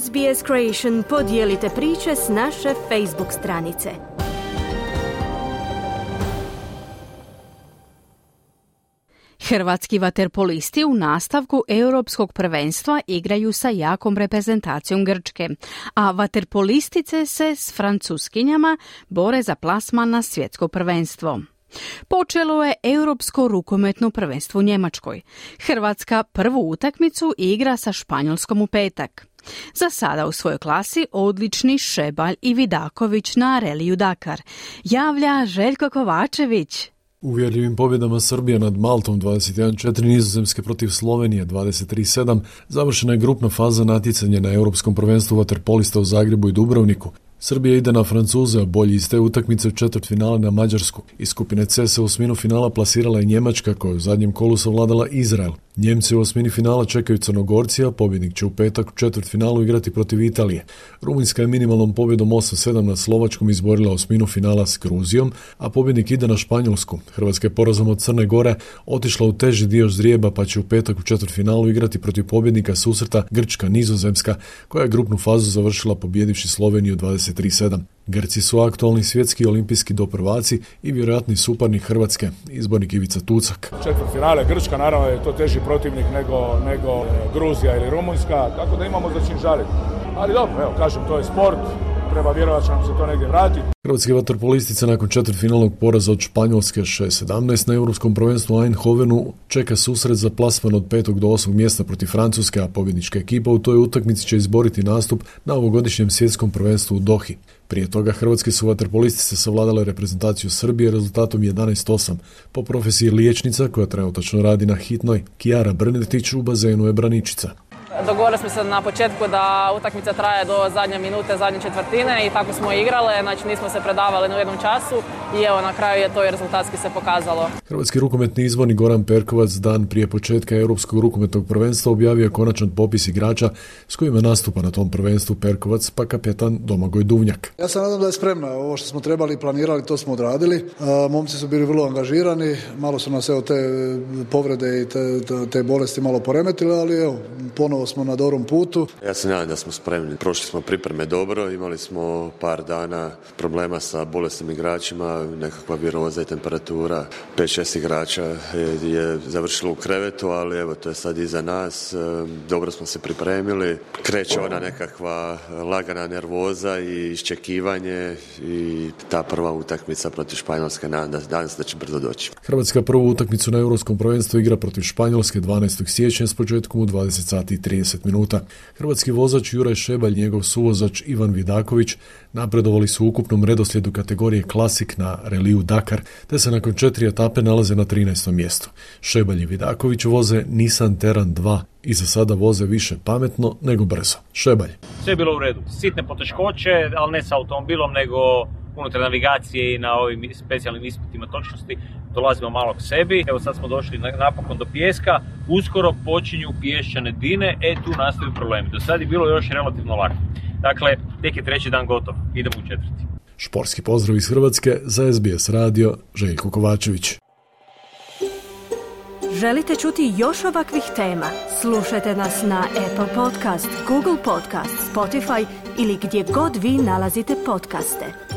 SBS Creation podijelite priče s naše Facebook stranice. Hrvatski vaterpolisti u nastavku europskog prvenstva igraju sa jakom reprezentacijom Grčke, a vaterpolistice se s francuskinjama bore za plasman na svjetsko prvenstvo. Počelo je Europsko rukometno prvenstvo u Njemačkoj. Hrvatska prvu utakmicu igra sa Španjolskom u petak. Za sada u svojoj klasi odlični Šebalj i Vidaković na Reliju Dakar. Javlja Željko Kovačević. Uvjerljivim pobjedama Srbija nad Maltom 21-4 nizozemske protiv Slovenije 23-7 završena je grupna faza natjecanja na Europskom prvenstvu vaterpolista u Zagrebu i Dubrovniku. Srbija ide na Francuze, a bolji iz te utakmice u četvrt finale na Mađarsku. Iz skupine C se u osminu finala plasirala i Njemačka koja u zadnjem kolu savladala Izrael. Njemci u osmini finala čekaju Crnogorci, a pobjednik će u petak u četvrt finalu igrati protiv Italije. Rumunjska je minimalnom pobjedom 8-7 nad Slovačkom izborila osminu finala s Gruzijom, a pobjednik ide na Španjolsku. Hrvatska je porazom od Crne Gore otišla u teži dio zrijeba pa će u petak u četvrt finalu igrati protiv pobjednika susreta Grčka Nizozemska koja je grupnu fazu završila pobjedivši Sloveniju 23-7. Grci su aktualni svjetski olimpijski doprvaci i vjerojatni suparni Hrvatske, izbornik Ivica Tucak. Četvrt finale Grčka, naravno je to teži protivnik nego, nego Gruzija ili Rumunjska, tako da imamo za čim žaliti. Ali dobro, evo, kažem, to je sport, treba vjerovati će se to negdje vratiti. Hrvatski vaterpolistice nakon četvrtfinalnog poraza od Španjolske 6-17 na Europskom prvenstvu Eindhovenu čeka susret za plasman od petog do osmog mjesta protiv Francuske, a pobjednička ekipa u toj utakmici će izboriti nastup na ovogodišnjem svjetskom prvenstvu u Dohi. Prije toga hrvatski su vaterpolistice savladale reprezentaciju Srbije rezultatom 11-8. Po profesiji liječnica koja trenutačno radi na hitnoj, Kijara Brnetić u bazenu je braničica. Dogovorili smo se na početku da utakmica traje do zadnje minute, zadnje četvrtine i tako smo igrale, znači nismo se predavali na jednom času i evo na kraju je to i rezultatski se pokazalo. Hrvatski rukometni izvorni Goran Perkovac dan prije početka Europskog rukometnog prvenstva objavio konačan popis igrača s kojima nastupa na tom prvenstvu Perkovac pa kapetan Domagoj Duvnjak. Ja sam nadam da je spremna, ovo što smo trebali i planirali to smo odradili. Momci su bili vrlo angažirani, malo su nas evo te povrede i te, te bolesti malo poremetile, ali evo ponovo smo na dobrom putu. Ja se nadam da smo spremni. Prošli smo pripreme dobro, imali smo par dana problema sa bolesnim igračima, nekakva viroza i temperatura. 5-6 igrača je, je završilo u krevetu, ali evo to je sad iza nas. Dobro smo se pripremili. Kreće ona nekakva lagana nervoza i iščekivanje i ta prva utakmica protiv Španjolske nadam se da će brzo doći. Hrvatska prvu utakmicu na Europskom prvenstvu igra protiv Španjolske 12. siječnja s početkom u 20 sati 30 minuta. Hrvatski vozač Juraj Šebalj, njegov suvozač Ivan Vidaković napredovali su u ukupnom redoslijedu kategorije Klasik na reliju Dakar, te se nakon četiri etape nalaze na 13. mjestu. Šebalj i Vidaković voze Nissan Teran 2 i za sada voze više pametno nego brzo. Šebalj. Sve je bilo u redu. Sitne poteškoće, ali ne sa automobilom, nego unutar navigacije i na ovim specijalnim ispitima točnosti dolazimo malo k sebi. Evo sad smo došli napokon do pijeska, uskoro počinju pješčane dine, e tu nastaju problemi. Do sad je bilo još relativno lako. Dakle, tek je treći dan gotov, idemo u četvrti. Šporski pozdrav iz Hrvatske za SBS radio Željko Kovačević. Želite čuti još ovakvih tema? Slušajte nas na Apple Podcast, Google Podcast, Spotify ili gdje god vi nalazite podcaste.